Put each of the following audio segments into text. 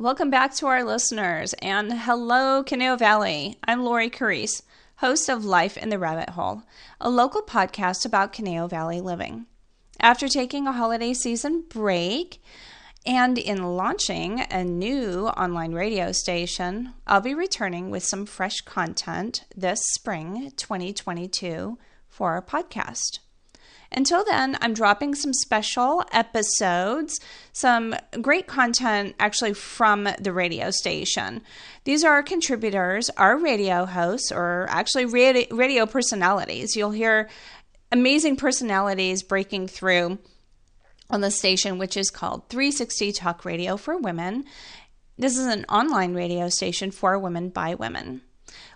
Welcome back to our listeners, and hello, Conejo Valley. I'm Lori Carice, host of Life in the Rabbit Hole, a local podcast about Conejo Valley living. After taking a holiday season break and in launching a new online radio station, I'll be returning with some fresh content this spring 2022 for our podcast. Until then, I'm dropping some special episodes, some great content actually from the radio station. These are our contributors, our radio hosts, or actually radio personalities. You'll hear amazing personalities breaking through on the station, which is called 360 Talk Radio for Women. This is an online radio station for women by women.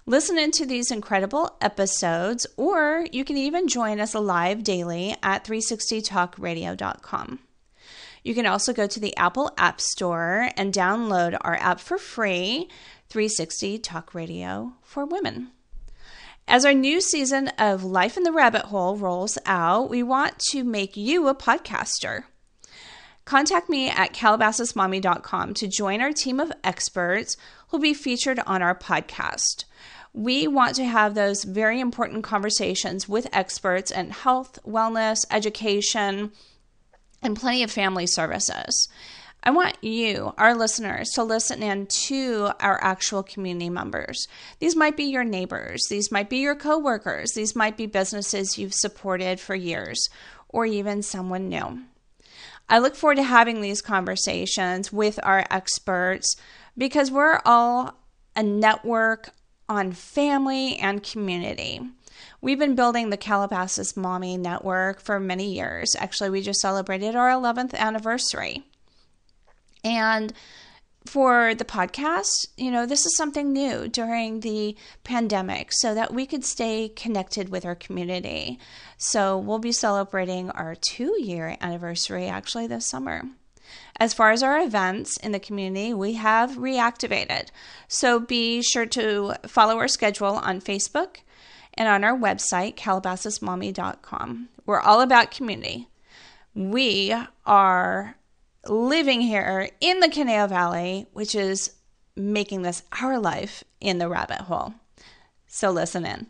Listen into these incredible episodes, or you can even join us live daily at 360talkradio.com. You can also go to the Apple App Store and download our app for free 360 Talk Radio for Women. As our new season of Life in the Rabbit Hole rolls out, we want to make you a podcaster. Contact me at calabasasmommy.com to join our team of experts who'll be featured on our podcast. We want to have those very important conversations with experts in health, wellness, education, and plenty of family services. I want you, our listeners, to listen in to our actual community members. These might be your neighbors, these might be your coworkers, these might be businesses you've supported for years, or even someone new. I look forward to having these conversations with our experts because we're all a network on family and community. We've been building the Calabasas Mommy Network for many years. Actually, we just celebrated our 11th anniversary. And for the podcast, you know, this is something new during the pandemic so that we could stay connected with our community. So we'll be celebrating our two year anniversary actually this summer. As far as our events in the community, we have reactivated. So be sure to follow our schedule on Facebook and on our website, calabasasmommy.com. We're all about community. We are living here in the Conejo Valley, which is making this our life in the rabbit hole. So listen in.